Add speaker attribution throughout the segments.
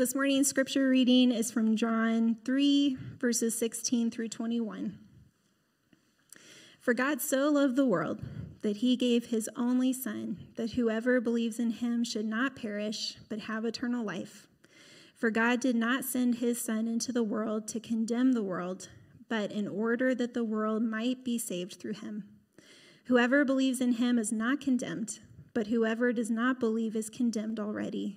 Speaker 1: This morning's scripture reading is from John 3, verses 16 through 21. For God so loved the world that he gave his only Son, that whoever believes in him should not perish, but have eternal life. For God did not send his Son into the world to condemn the world, but in order that the world might be saved through him. Whoever believes in him is not condemned, but whoever does not believe is condemned already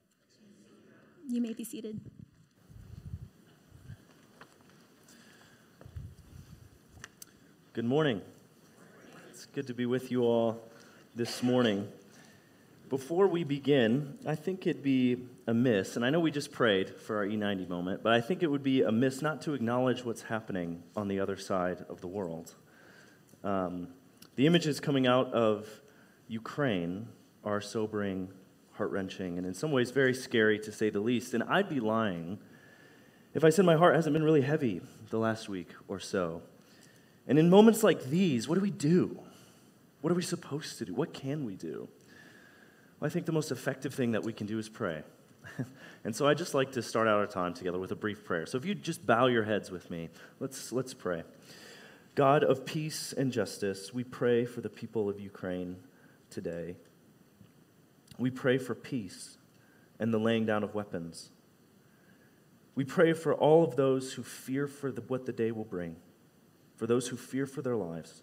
Speaker 1: You may be seated.
Speaker 2: Good morning. It's good to be with you all this morning. Before we begin, I think it'd be amiss, and I know we just prayed for our E90 moment, but I think it would be amiss not to acknowledge what's happening on the other side of the world. Um, the images coming out of Ukraine are sobering heart wrenching, and in some ways very scary to say the least. And I'd be lying if I said my heart hasn't been really heavy the last week or so. And in moments like these, what do we do? What are we supposed to do? What can we do? Well, I think the most effective thing that we can do is pray. and so I'd just like to start out our time together with a brief prayer. So if you just bow your heads with me, let's, let's pray. God of peace and justice, we pray for the people of Ukraine today. We pray for peace and the laying down of weapons. We pray for all of those who fear for the, what the day will bring, for those who fear for their lives,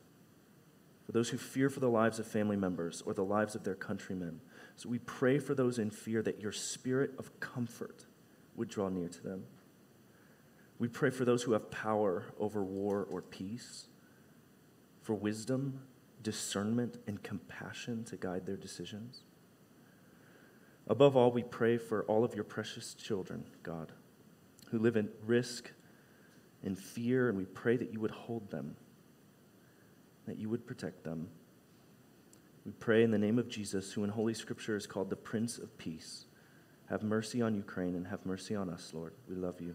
Speaker 2: for those who fear for the lives of family members or the lives of their countrymen. So we pray for those in fear that your spirit of comfort would draw near to them. We pray for those who have power over war or peace, for wisdom, discernment, and compassion to guide their decisions. Above all, we pray for all of your precious children, God, who live in risk and fear, and we pray that you would hold them, that you would protect them. We pray in the name of Jesus, who in Holy Scripture is called the Prince of Peace. Have mercy on Ukraine and have mercy on us, Lord. We love you.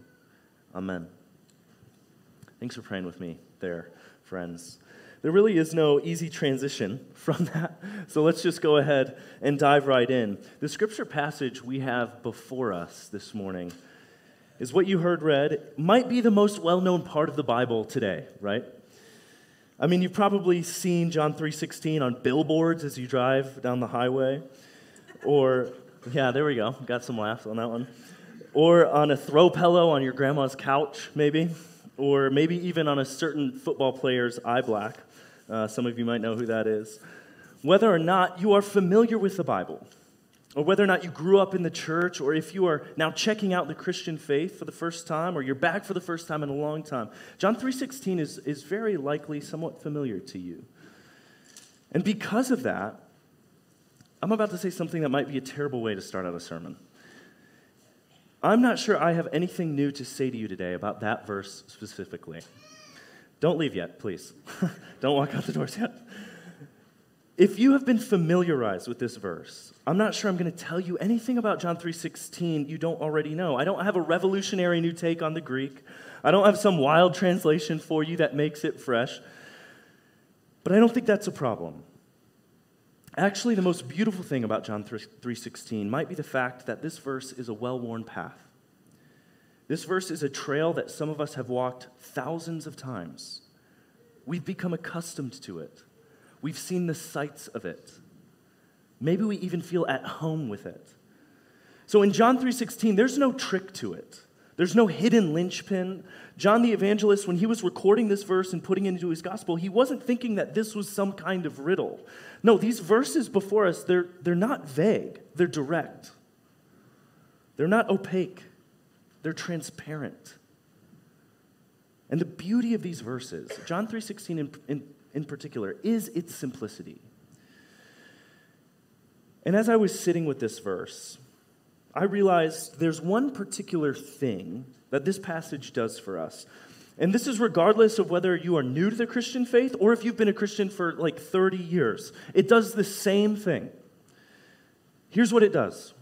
Speaker 2: Amen. Thanks for praying with me there, friends. There really is no easy transition from that. So let's just go ahead and dive right in. The scripture passage we have before us this morning is what you heard read. Might be the most well known part of the Bible today, right? I mean, you've probably seen John 3:16 on billboards as you drive down the highway. Or yeah, there we go. Got some laughs on that one. Or on a throw pillow on your grandma's couch, maybe. Or maybe even on a certain football player's eye black. Uh, some of you might know who that is. Whether or not you are familiar with the Bible, or whether or not you grew up in the church, or if you are now checking out the Christian faith for the first time, or you're back for the first time in a long time, John 3.16 is, is very likely somewhat familiar to you. And because of that, I'm about to say something that might be a terrible way to start out a sermon. I'm not sure I have anything new to say to you today about that verse specifically. Don't leave yet, please. Don't walk out the doors yet. If you have been familiarized with this verse, I'm not sure I'm going to tell you anything about John 3:16 you don't already know. I don't have a revolutionary new take on the Greek. I don't have some wild translation for you that makes it fresh. But I don't think that's a problem. Actually, the most beautiful thing about John 3:16 might be the fact that this verse is a well-worn path. This verse is a trail that some of us have walked thousands of times. We've become accustomed to it. We've seen the sights of it. Maybe we even feel at home with it. So in John 3:16, there's no trick to it. There's no hidden linchpin. John the evangelist, when he was recording this verse and putting it into his gospel, he wasn't thinking that this was some kind of riddle. No, these verses before us, they're, they're not vague, they're direct. They're not opaque they're transparent. And the beauty of these verses, John 3:16 in, in, in particular, is its simplicity. And as I was sitting with this verse, I realized there's one particular thing that this passage does for us. And this is regardless of whether you are new to the Christian faith or if you've been a Christian for like 30 years. It does the same thing. Here's what it does.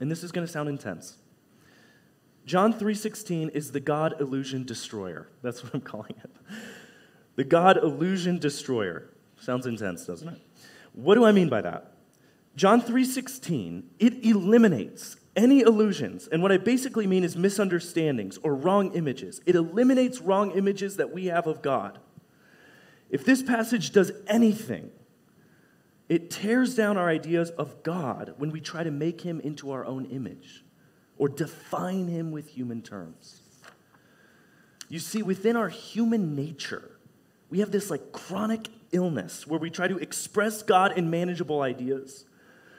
Speaker 2: And this is going to sound intense. John 3:16 is the God illusion destroyer. That's what I'm calling it. The God illusion destroyer. Sounds intense, doesn't it? What do I mean by that? John 3:16, it eliminates any illusions. And what I basically mean is misunderstandings or wrong images. It eliminates wrong images that we have of God. If this passage does anything, it tears down our ideas of God when we try to make him into our own image or define him with human terms. You see, within our human nature, we have this like chronic illness where we try to express God in manageable ideas.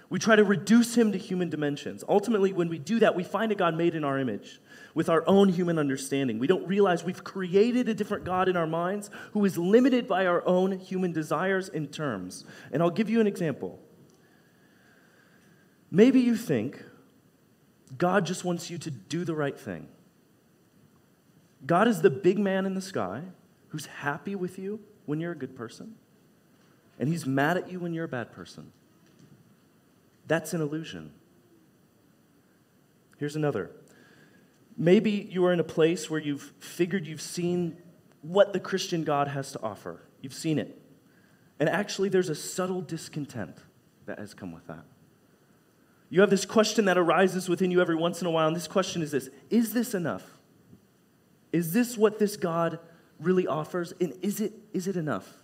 Speaker 2: We try to reduce him to human dimensions. Ultimately, when we do that, we find a God made in our image with our own human understanding. We don't realize we've created a different God in our minds who is limited by our own human desires and terms. And I'll give you an example. Maybe you think God just wants you to do the right thing. God is the big man in the sky who's happy with you when you're a good person, and he's mad at you when you're a bad person. That's an illusion. Here's another. Maybe you are in a place where you've figured you've seen what the Christian God has to offer. You've seen it. And actually, there's a subtle discontent that has come with that. You have this question that arises within you every once in a while, and this question is this Is this enough? Is this what this God really offers? And is it, is it enough?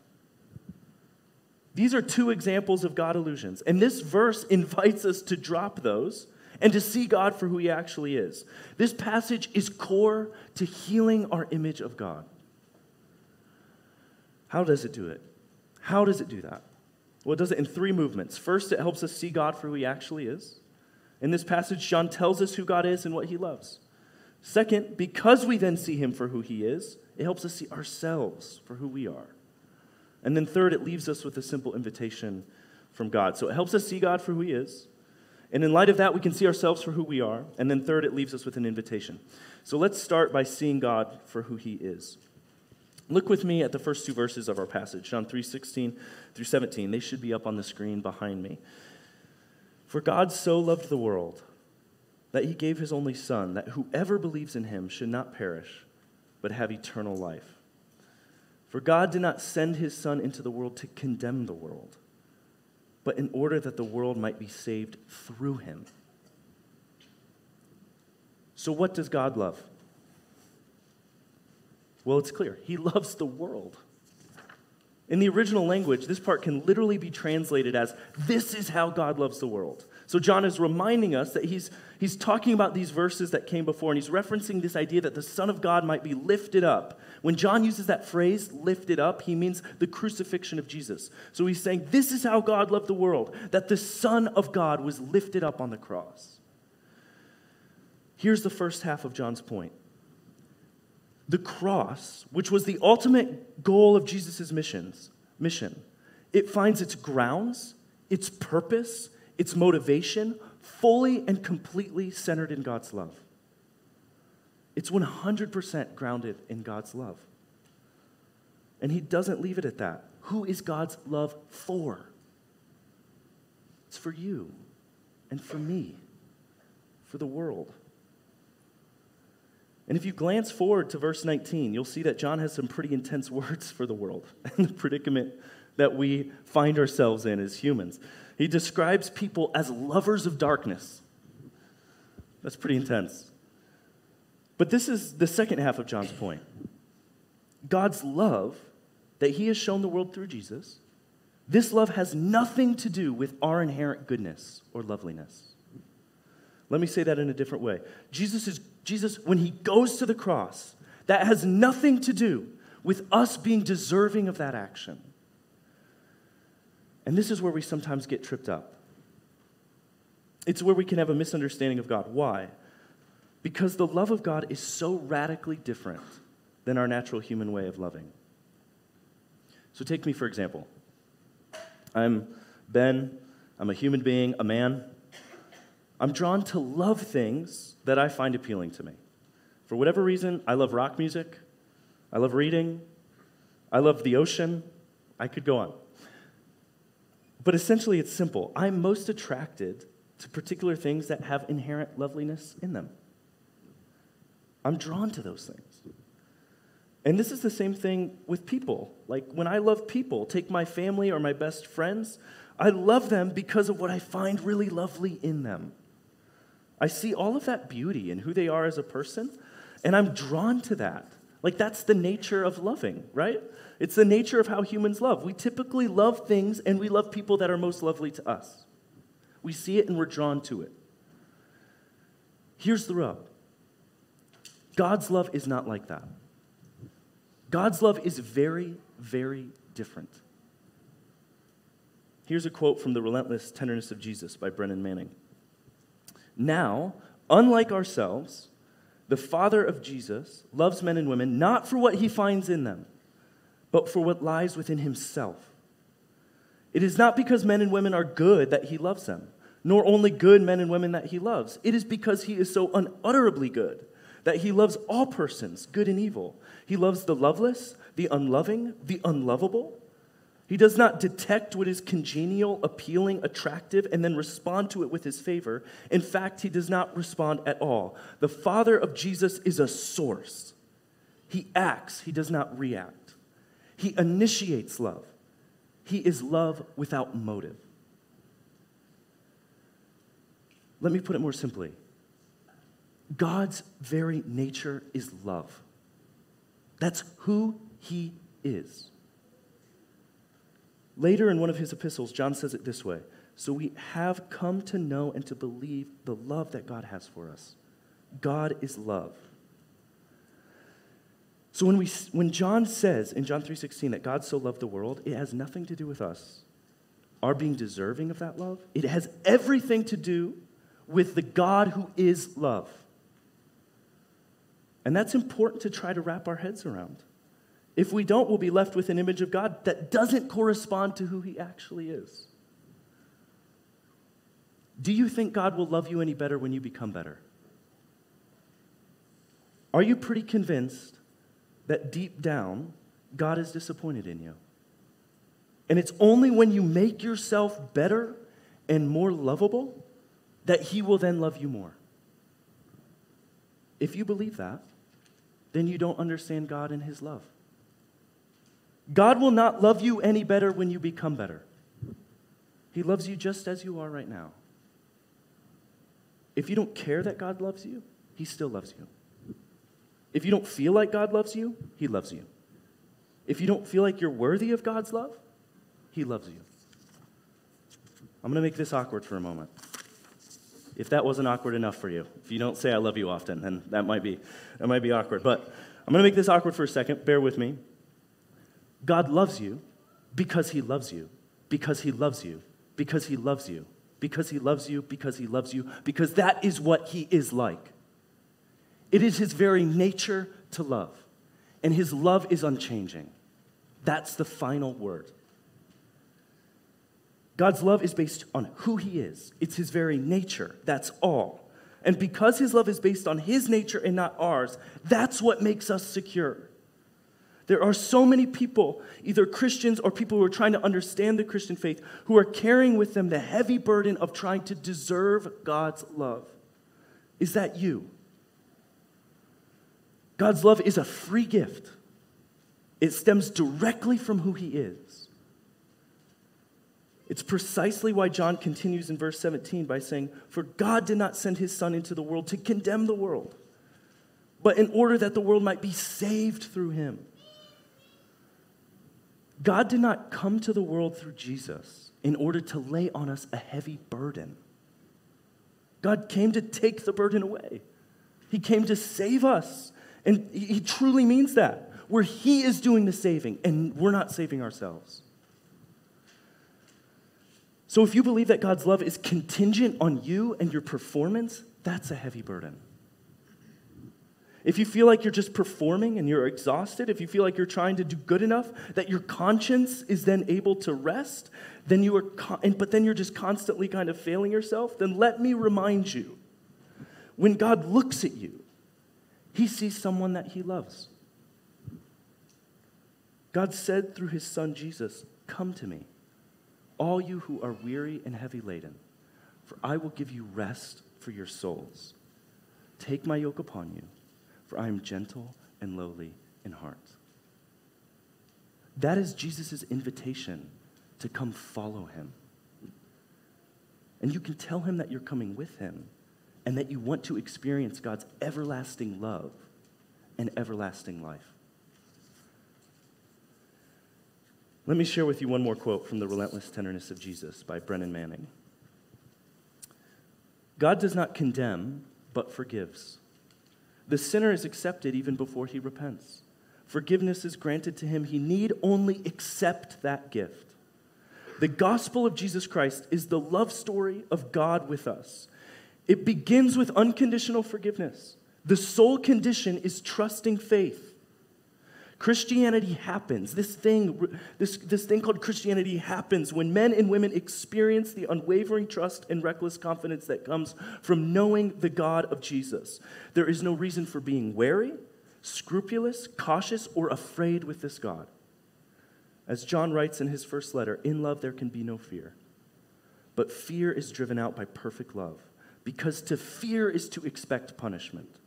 Speaker 2: These are two examples of God illusions. And this verse invites us to drop those and to see God for who he actually is. This passage is core to healing our image of God. How does it do it? How does it do that? Well, it does it in three movements. First, it helps us see God for who he actually is. In this passage, John tells us who God is and what he loves. Second, because we then see him for who he is, it helps us see ourselves for who we are. And then third, it leaves us with a simple invitation from God. So it helps us see God for who He is. And in light of that, we can see ourselves for who we are. And then third, it leaves us with an invitation. So let's start by seeing God for who He is. Look with me at the first two verses of our passage, John 3 16 through 17. They should be up on the screen behind me. For God so loved the world that he gave his only Son, that whoever believes in him should not perish, but have eternal life. For God did not send his Son into the world to condemn the world, but in order that the world might be saved through him. So, what does God love? Well, it's clear. He loves the world. In the original language, this part can literally be translated as, This is how God loves the world. So John is reminding us that he's, he's talking about these verses that came before, and he's referencing this idea that the Son of God might be lifted up. When John uses that phrase, lifted up, he means the crucifixion of Jesus. So he's saying, This is how God loved the world, that the Son of God was lifted up on the cross. Here's the first half of John's point. The cross, which was the ultimate goal of Jesus' missions, mission, it finds its grounds, its purpose, its motivation fully and completely centered in God's love. It's 100% grounded in God's love. And he doesn't leave it at that. Who is God's love for? It's for you and for me, for the world. And if you glance forward to verse 19, you'll see that John has some pretty intense words for the world and the predicament that we find ourselves in as humans. He describes people as lovers of darkness. That's pretty intense. But this is the second half of John's point. God's love that he has shown the world through Jesus, this love has nothing to do with our inherent goodness or loveliness. Let me say that in a different way. Jesus Jesus when he goes to the cross, that has nothing to do with us being deserving of that action. And this is where we sometimes get tripped up. It's where we can have a misunderstanding of God. Why? Because the love of God is so radically different than our natural human way of loving. So, take me for example. I'm Ben, I'm a human being, a man. I'm drawn to love things that I find appealing to me. For whatever reason, I love rock music, I love reading, I love the ocean. I could go on. But essentially, it's simple. I'm most attracted to particular things that have inherent loveliness in them. I'm drawn to those things. And this is the same thing with people. Like when I love people, take my family or my best friends, I love them because of what I find really lovely in them. I see all of that beauty in who they are as a person, and I'm drawn to that. Like that's the nature of loving, right? It's the nature of how humans love. We typically love things and we love people that are most lovely to us. We see it and we're drawn to it. Here's the rub God's love is not like that. God's love is very, very different. Here's a quote from The Relentless Tenderness of Jesus by Brennan Manning. Now, unlike ourselves, the Father of Jesus loves men and women not for what he finds in them, but for what lies within himself. It is not because men and women are good that he loves them, nor only good men and women that he loves. It is because he is so unutterably good that he loves all persons, good and evil. He loves the loveless, the unloving, the unlovable. He does not detect what is congenial, appealing, attractive, and then respond to it with his favor. In fact, he does not respond at all. The Father of Jesus is a source. He acts, he does not react. He initiates love. He is love without motive. Let me put it more simply God's very nature is love. That's who he is. Later in one of his epistles, John says it this way So we have come to know and to believe the love that God has for us. God is love. So when, we, when John says in John 3:16 that God so loved the world, it has nothing to do with us, our being deserving of that love. It has everything to do with the God who is love. And that's important to try to wrap our heads around. If we don't, we'll be left with an image of God that doesn't correspond to who He actually is. Do you think God will love you any better when you become better? Are you pretty convinced that deep down, God is disappointed in you? And it's only when you make yourself better and more lovable that He will then love you more. If you believe that, then you don't understand God and His love. God will not love you any better when you become better. He loves you just as you are right now. If you don't care that God loves you, He still loves you. If you don't feel like God loves you, He loves you. If you don't feel like you're worthy of God's love, He loves you. I'm going to make this awkward for a moment. If that wasn't awkward enough for you, if you don't say I love you often, then that might be, that might be awkward. But I'm going to make this awkward for a second. Bear with me. God loves you because he loves you, because he loves you, because he loves you, because he loves you, because he loves you, because that is what he is like. It is his very nature to love, and his love is unchanging. That's the final word. God's love is based on who he is, it's his very nature. That's all. And because his love is based on his nature and not ours, that's what makes us secure. There are so many people, either Christians or people who are trying to understand the Christian faith, who are carrying with them the heavy burden of trying to deserve God's love. Is that you? God's love is a free gift, it stems directly from who He is. It's precisely why John continues in verse 17 by saying, For God did not send His Son into the world to condemn the world, but in order that the world might be saved through Him. God did not come to the world through Jesus in order to lay on us a heavy burden. God came to take the burden away. He came to save us. And He truly means that, where He is doing the saving and we're not saving ourselves. So if you believe that God's love is contingent on you and your performance, that's a heavy burden. If you feel like you're just performing and you're exhausted, if you feel like you're trying to do good enough that your conscience is then able to rest, then you are con- but then you're just constantly kind of failing yourself, then let me remind you. When God looks at you, he sees someone that he loves. God said through his son Jesus, "Come to me, all you who are weary and heavy laden, for I will give you rest for your souls. Take my yoke upon you." For I am gentle and lowly in heart. That is Jesus' invitation to come follow him. And you can tell him that you're coming with him and that you want to experience God's everlasting love and everlasting life. Let me share with you one more quote from The Relentless Tenderness of Jesus by Brennan Manning. God does not condemn, but forgives. The sinner is accepted even before he repents. Forgiveness is granted to him. He need only accept that gift. The gospel of Jesus Christ is the love story of God with us. It begins with unconditional forgiveness. The sole condition is trusting faith. Christianity happens. This thing, this, this thing called Christianity happens when men and women experience the unwavering trust and reckless confidence that comes from knowing the God of Jesus. There is no reason for being wary, scrupulous, cautious, or afraid with this God. As John writes in his first letter, in love there can be no fear. But fear is driven out by perfect love, because to fear is to expect punishment.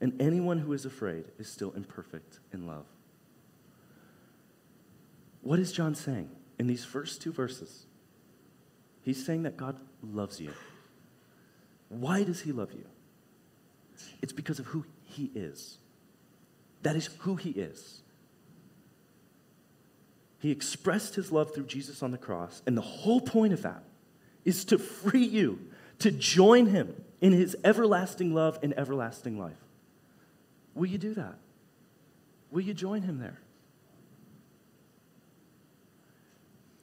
Speaker 2: And anyone who is afraid is still imperfect in love. What is John saying in these first two verses? He's saying that God loves you. Why does he love you? It's because of who he is. That is who he is. He expressed his love through Jesus on the cross, and the whole point of that is to free you to join him in his everlasting love and everlasting life. Will you do that? Will you join him there?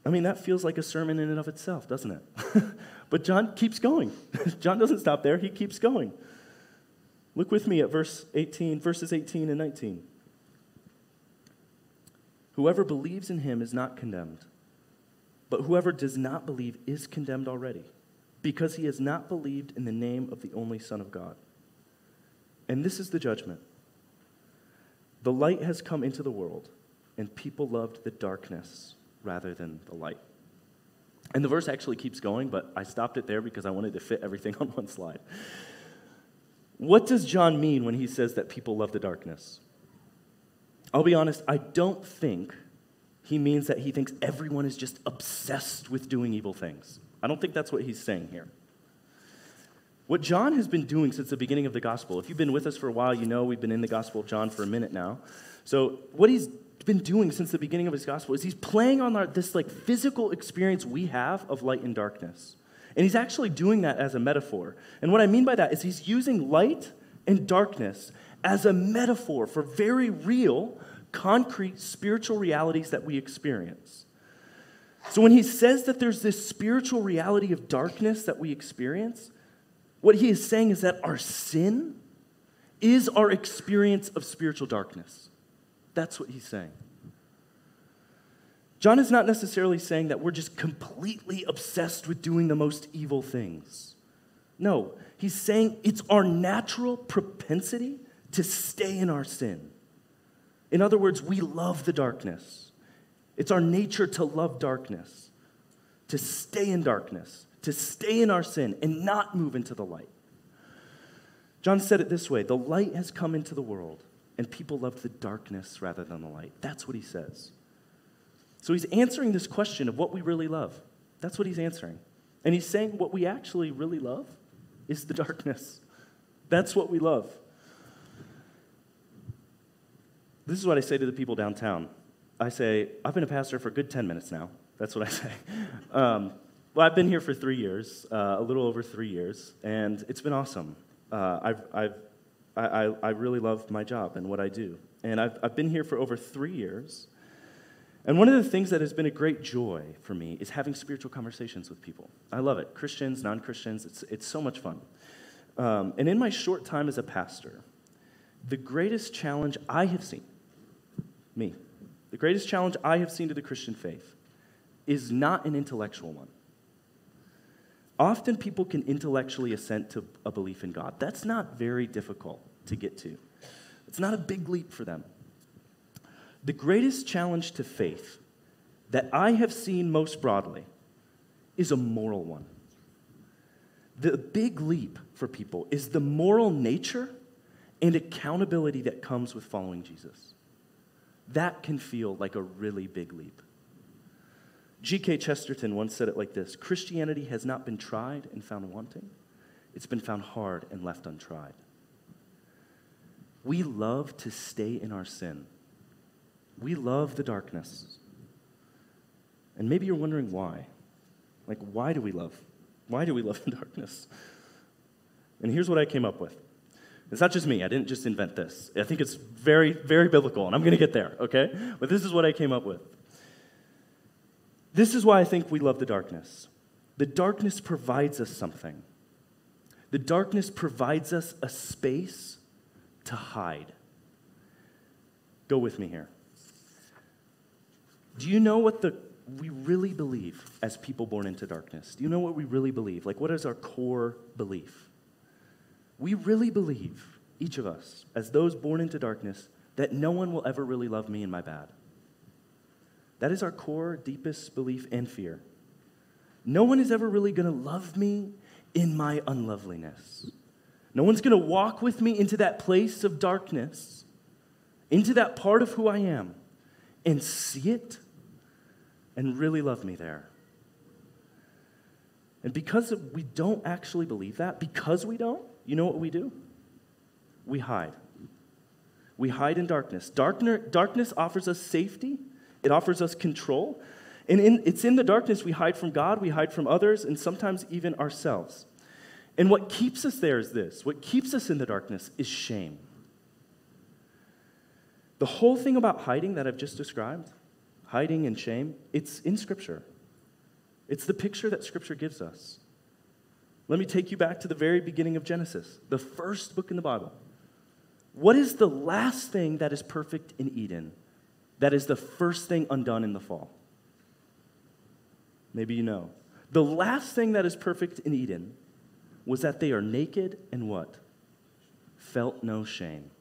Speaker 2: I mean, that feels like a sermon in and of itself, doesn't it? but John keeps going. John doesn't stop there, he keeps going. Look with me at verse 18, verses 18 and 19. Whoever believes in him is not condemned, but whoever does not believe is condemned already, because he has not believed in the name of the only Son of God. And this is the judgment. The light has come into the world, and people loved the darkness rather than the light. And the verse actually keeps going, but I stopped it there because I wanted to fit everything on one slide. What does John mean when he says that people love the darkness? I'll be honest, I don't think he means that he thinks everyone is just obsessed with doing evil things. I don't think that's what he's saying here. What John has been doing since the beginning of the gospel, if you've been with us for a while, you know we've been in the gospel of John for a minute now. So, what he's been doing since the beginning of his gospel is he's playing on our, this like physical experience we have of light and darkness. And he's actually doing that as a metaphor. And what I mean by that is he's using light and darkness as a metaphor for very real, concrete spiritual realities that we experience. So when he says that there's this spiritual reality of darkness that we experience, what he is saying is that our sin is our experience of spiritual darkness. That's what he's saying. John is not necessarily saying that we're just completely obsessed with doing the most evil things. No, he's saying it's our natural propensity to stay in our sin. In other words, we love the darkness. It's our nature to love darkness, to stay in darkness, to stay in our sin and not move into the light. John said it this way The light has come into the world, and people loved the darkness rather than the light. That's what he says. So he's answering this question of what we really love. That's what he's answering. And he's saying what we actually really love is the darkness. That's what we love. This is what I say to the people downtown. I say, I've been a pastor for a good 10 minutes now. That's what I say. Um, well, I've been here for three years, uh, a little over three years, and it's been awesome. Uh, I've, I've, I, I really love my job and what I do. And I've, I've been here for over three years. And one of the things that has been a great joy for me is having spiritual conversations with people. I love it. Christians, non Christians, it's, it's so much fun. Um, and in my short time as a pastor, the greatest challenge I have seen, me, the greatest challenge I have seen to the Christian faith is not an intellectual one. Often people can intellectually assent to a belief in God. That's not very difficult to get to, it's not a big leap for them. The greatest challenge to faith that I have seen most broadly is a moral one. The big leap for people is the moral nature and accountability that comes with following Jesus. That can feel like a really big leap. G.K. Chesterton once said it like this Christianity has not been tried and found wanting, it's been found hard and left untried. We love to stay in our sin, we love the darkness. And maybe you're wondering why. Like, why do we love? Why do we love the darkness? And here's what I came up with. It's not just me, I didn't just invent this. I think it's very, very biblical, and I'm going to get there, okay? But this is what I came up with. This is why I think we love the darkness. The darkness provides us something. The darkness provides us a space to hide. Go with me here. Do you know what the we really believe as people born into darkness? Do you know what we really believe? Like what is our core belief? We really believe, each of us, as those born into darkness, that no one will ever really love me in my bad. That is our core, deepest belief and fear. No one is ever really going to love me in my unloveliness. No one's going to walk with me into that place of darkness, into that part of who I am, and see it and really love me there. And because we don't actually believe that, because we don't, you know what we do? We hide. We hide in darkness. Darkness offers us safety it offers us control. And in, it's in the darkness we hide from God, we hide from others, and sometimes even ourselves. And what keeps us there is this what keeps us in the darkness is shame. The whole thing about hiding that I've just described, hiding and shame, it's in Scripture. It's the picture that Scripture gives us. Let me take you back to the very beginning of Genesis, the first book in the Bible. What is the last thing that is perfect in Eden? That is the first thing undone in the fall. Maybe you know. The last thing that is perfect in Eden was that they are naked and what? Felt no shame.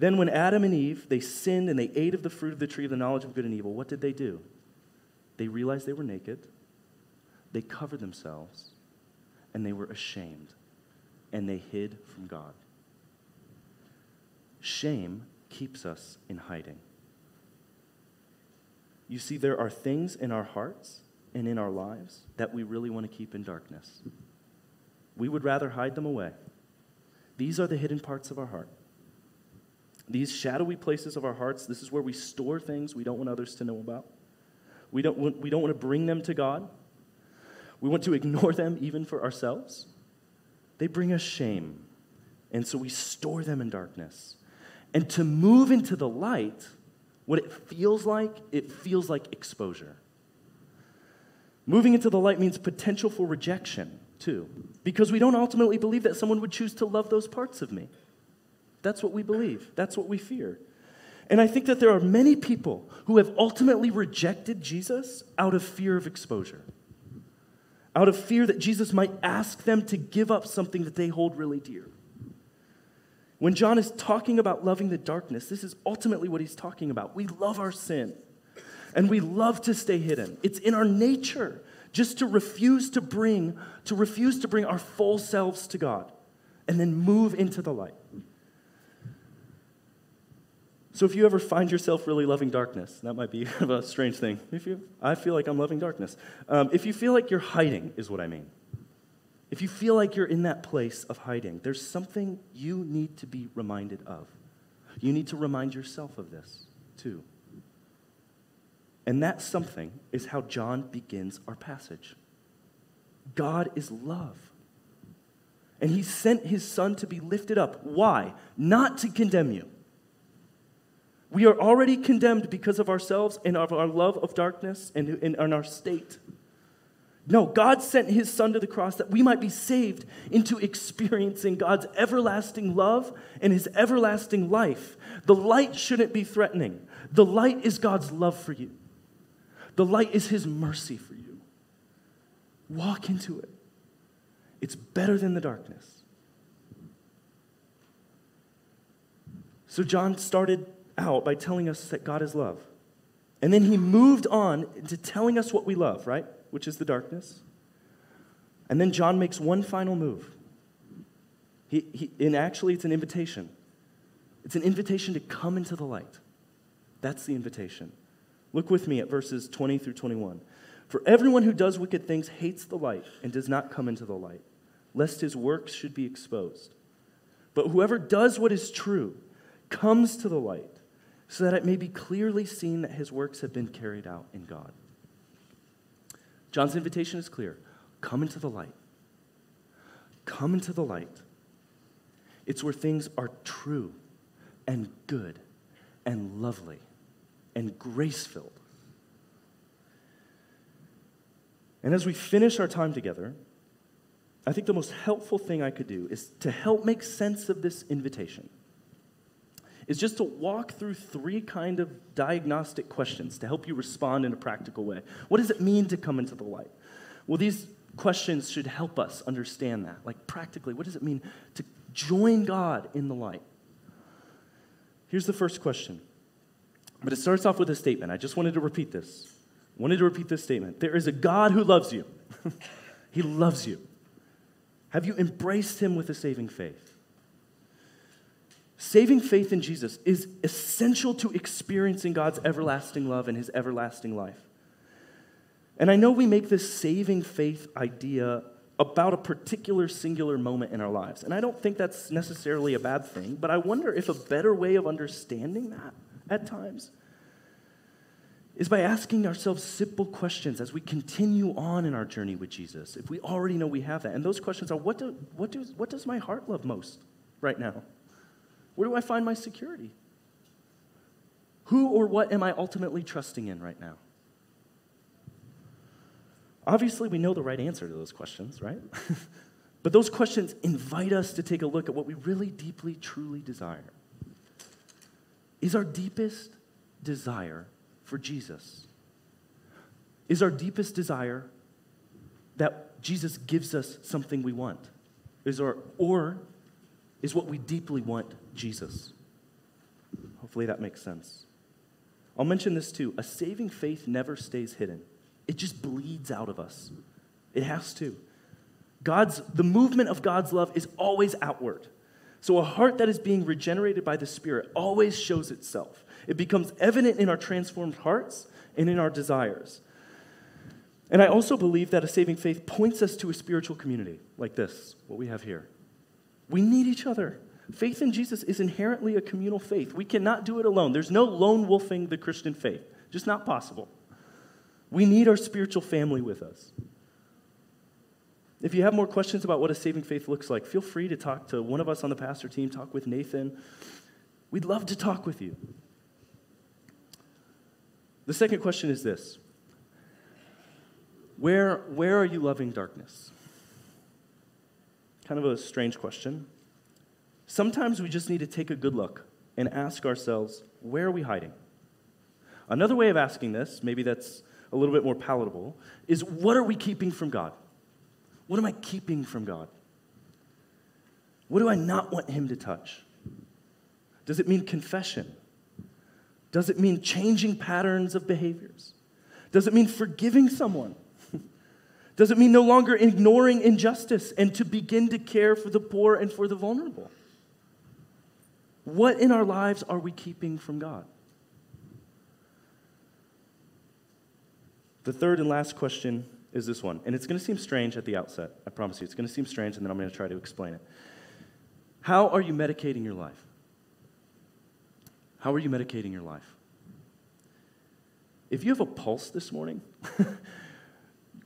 Speaker 2: Then when Adam and Eve, they sinned and they ate of the fruit of the tree of the knowledge of good and evil, what did they do? They realized they were naked. They covered themselves and they were ashamed and they hid from God. Shame keeps us in hiding. You see, there are things in our hearts and in our lives that we really want to keep in darkness. We would rather hide them away. These are the hidden parts of our heart. These shadowy places of our hearts, this is where we store things we don't want others to know about. We don't want, we don't want to bring them to God. We want to ignore them even for ourselves. They bring us shame. And so we store them in darkness. And to move into the light, what it feels like, it feels like exposure. Moving into the light means potential for rejection, too, because we don't ultimately believe that someone would choose to love those parts of me. That's what we believe, that's what we fear. And I think that there are many people who have ultimately rejected Jesus out of fear of exposure, out of fear that Jesus might ask them to give up something that they hold really dear. When John is talking about loving the darkness, this is ultimately what he's talking about. We love our sin and we love to stay hidden. It's in our nature just to refuse to bring to refuse to bring our full selves to God and then move into the light. So if you ever find yourself really loving darkness, that might be a strange thing. If you, I feel like I'm loving darkness. Um, if you feel like you're hiding, is what I mean. If you feel like you're in that place of hiding, there's something you need to be reminded of. You need to remind yourself of this, too. And that something is how John begins our passage. God is love. And he sent his son to be lifted up. Why? Not to condemn you. We are already condemned because of ourselves and of our love of darkness and in our state. No, God sent his son to the cross that we might be saved into experiencing God's everlasting love and his everlasting life. The light shouldn't be threatening. The light is God's love for you, the light is his mercy for you. Walk into it. It's better than the darkness. So, John started out by telling us that God is love. And then he moved on to telling us what we love, right? Which is the darkness. And then John makes one final move. He, he, and actually, it's an invitation. It's an invitation to come into the light. That's the invitation. Look with me at verses 20 through 21. For everyone who does wicked things hates the light and does not come into the light, lest his works should be exposed. But whoever does what is true comes to the light, so that it may be clearly seen that his works have been carried out in God. John's invitation is clear come into the light. Come into the light. It's where things are true and good and lovely and grace filled. And as we finish our time together, I think the most helpful thing I could do is to help make sense of this invitation. Is just to walk through three kind of diagnostic questions to help you respond in a practical way. What does it mean to come into the light? Well, these questions should help us understand that. Like practically, what does it mean to join God in the light? Here's the first question. But it starts off with a statement. I just wanted to repeat this wanted to repeat this statement. There is a God who loves you. he loves you. Have you embraced him with a saving faith? Saving faith in Jesus is essential to experiencing God's everlasting love and his everlasting life. And I know we make this saving faith idea about a particular singular moment in our lives. And I don't think that's necessarily a bad thing, but I wonder if a better way of understanding that at times is by asking ourselves simple questions as we continue on in our journey with Jesus. If we already know we have that. And those questions are what, do, what, do, what does my heart love most right now? Where do I find my security? Who or what am I ultimately trusting in right now? Obviously, we know the right answer to those questions, right? but those questions invite us to take a look at what we really deeply, truly desire. Is our deepest desire for Jesus? Is our deepest desire that Jesus gives us something we want? Is our, or is what we deeply want Jesus? Hopefully that makes sense. I'll mention this too. A saving faith never stays hidden. It just bleeds out of us. It has to. God's the movement of God's love is always outward. So a heart that is being regenerated by the Spirit always shows itself. It becomes evident in our transformed hearts and in our desires. And I also believe that a saving faith points us to a spiritual community like this, what we have here. We need each other. Faith in Jesus is inherently a communal faith. We cannot do it alone. There's no lone wolfing the Christian faith, just not possible. We need our spiritual family with us. If you have more questions about what a saving faith looks like, feel free to talk to one of us on the pastor team, talk with Nathan. We'd love to talk with you. The second question is this Where, where are you loving darkness? Kind of a strange question. Sometimes we just need to take a good look and ask ourselves, where are we hiding? Another way of asking this, maybe that's a little bit more palatable, is what are we keeping from God? What am I keeping from God? What do I not want Him to touch? Does it mean confession? Does it mean changing patterns of behaviors? Does it mean forgiving someone? Does it mean no longer ignoring injustice and to begin to care for the poor and for the vulnerable? What in our lives are we keeping from God? The third and last question is this one, and it's going to seem strange at the outset. I promise you, it's going to seem strange, and then I'm going to try to explain it. How are you medicating your life? How are you medicating your life? If you have a pulse this morning,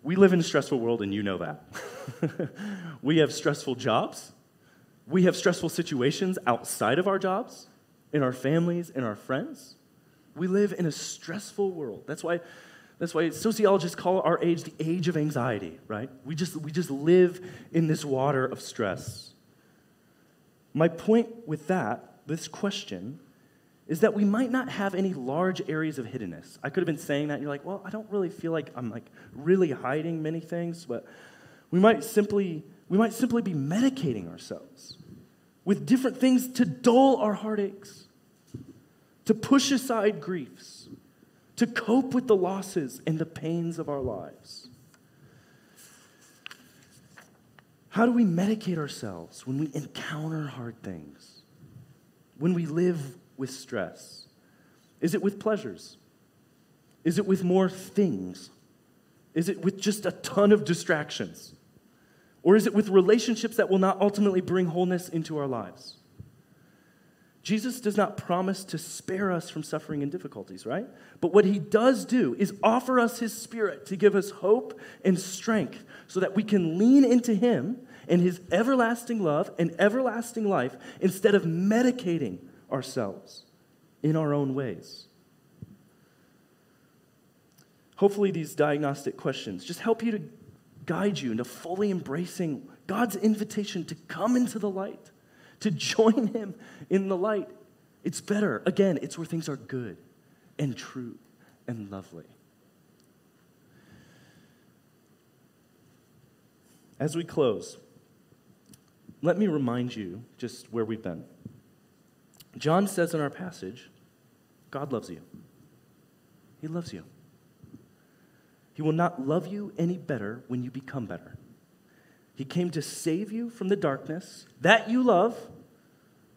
Speaker 2: we live in a stressful world and you know that. we have stressful jobs. We have stressful situations outside of our jobs, in our families, in our friends. We live in a stressful world. That's why That's why sociologists call our age the age of anxiety, right? We just, we just live in this water of stress. My point with that, this question, is that we might not have any large areas of hiddenness. I could have been saying that, and you're like, well, I don't really feel like I'm like really hiding many things, but we might simply, we might simply be medicating ourselves with different things to dull our heartaches, to push aside griefs, to cope with the losses and the pains of our lives. How do we medicate ourselves when we encounter hard things? When we live with stress? Is it with pleasures? Is it with more things? Is it with just a ton of distractions? Or is it with relationships that will not ultimately bring wholeness into our lives? Jesus does not promise to spare us from suffering and difficulties, right? But what he does do is offer us his spirit to give us hope and strength so that we can lean into him and his everlasting love and everlasting life instead of medicating ourselves in our own ways. Hopefully, these diagnostic questions just help you to guide you into fully embracing God's invitation to come into the light, to join Him in the light. It's better. Again, it's where things are good and true and lovely. As we close, let me remind you just where we've been. John says in our passage, God loves you. He loves you. He will not love you any better when you become better. He came to save you from the darkness that you love,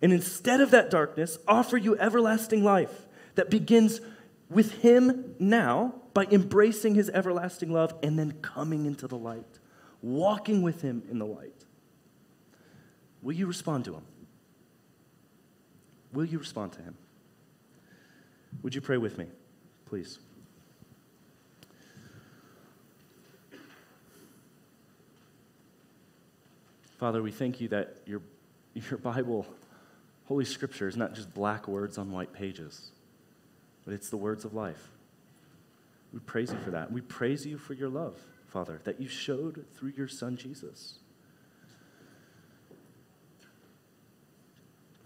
Speaker 2: and instead of that darkness, offer you everlasting life that begins with Him now by embracing His everlasting love and then coming into the light, walking with Him in the light. Will you respond to Him? Will you respond to Him? Would you pray with me, please? Father, we thank you that your, your Bible, Holy Scripture, is not just black words on white pages, but it's the words of life. We praise you for that. We praise you for your love, Father, that you showed through your Son Jesus.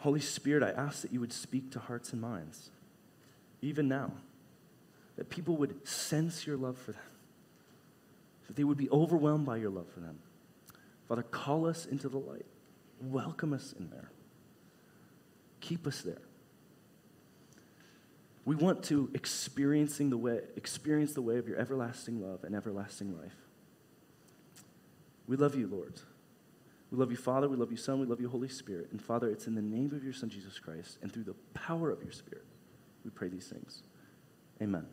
Speaker 2: Holy Spirit, I ask that you would speak to hearts and minds, even now, that people would sense your love for them, that they would be overwhelmed by your love for them. Father, call us into the light. Welcome us in there. Keep us there. We want to experiencing the way, experience the way of your everlasting love and everlasting life. We love you, Lord. We love you, Father. We love you, Son. We love you, Holy Spirit. And Father, it's in the name of your Son, Jesus Christ, and through the power of your Spirit, we pray these things. Amen.